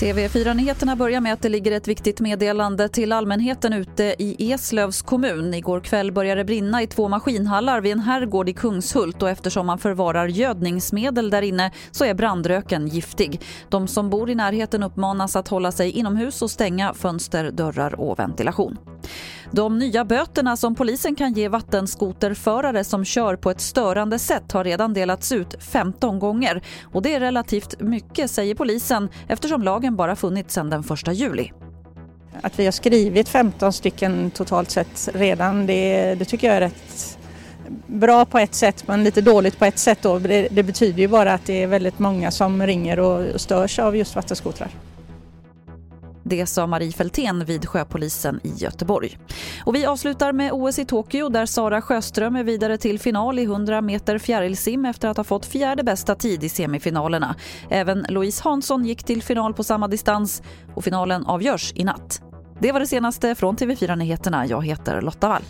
TV4-nyheterna börjar med att det ligger ett viktigt meddelande till allmänheten ute i Eslövs kommun. Igår kväll började det brinna i två maskinhallar vid en herrgård i Kungshult och eftersom man förvarar gödningsmedel där inne så är brandröken giftig. De som bor i närheten uppmanas att hålla sig inomhus och stänga fönster, dörrar och ventilation. De nya böterna som polisen kan ge vattenskoterförare som kör på ett störande sätt har redan delats ut 15 gånger. Och Det är relativt mycket, säger polisen eftersom lagen bara funnits sedan den 1 juli. Att vi har skrivit 15 stycken totalt sett redan, det, det tycker jag är rätt bra på ett sätt men lite dåligt på ett sätt. Då. Det, det betyder ju bara att det är väldigt många som ringer och störs av just vattenskotrar. Det sa Marie Fältén vid sjöpolisen i Göteborg. Och vi avslutar med OS i Tokyo där Sara Sjöström är vidare till final i 100 meter fjärilsim efter att ha fått fjärde bästa tid i semifinalerna. Även Louise Hansson gick till final på samma distans och finalen avgörs i natt. Det var det senaste från TV4 Nyheterna. Jag heter Lotta Wall.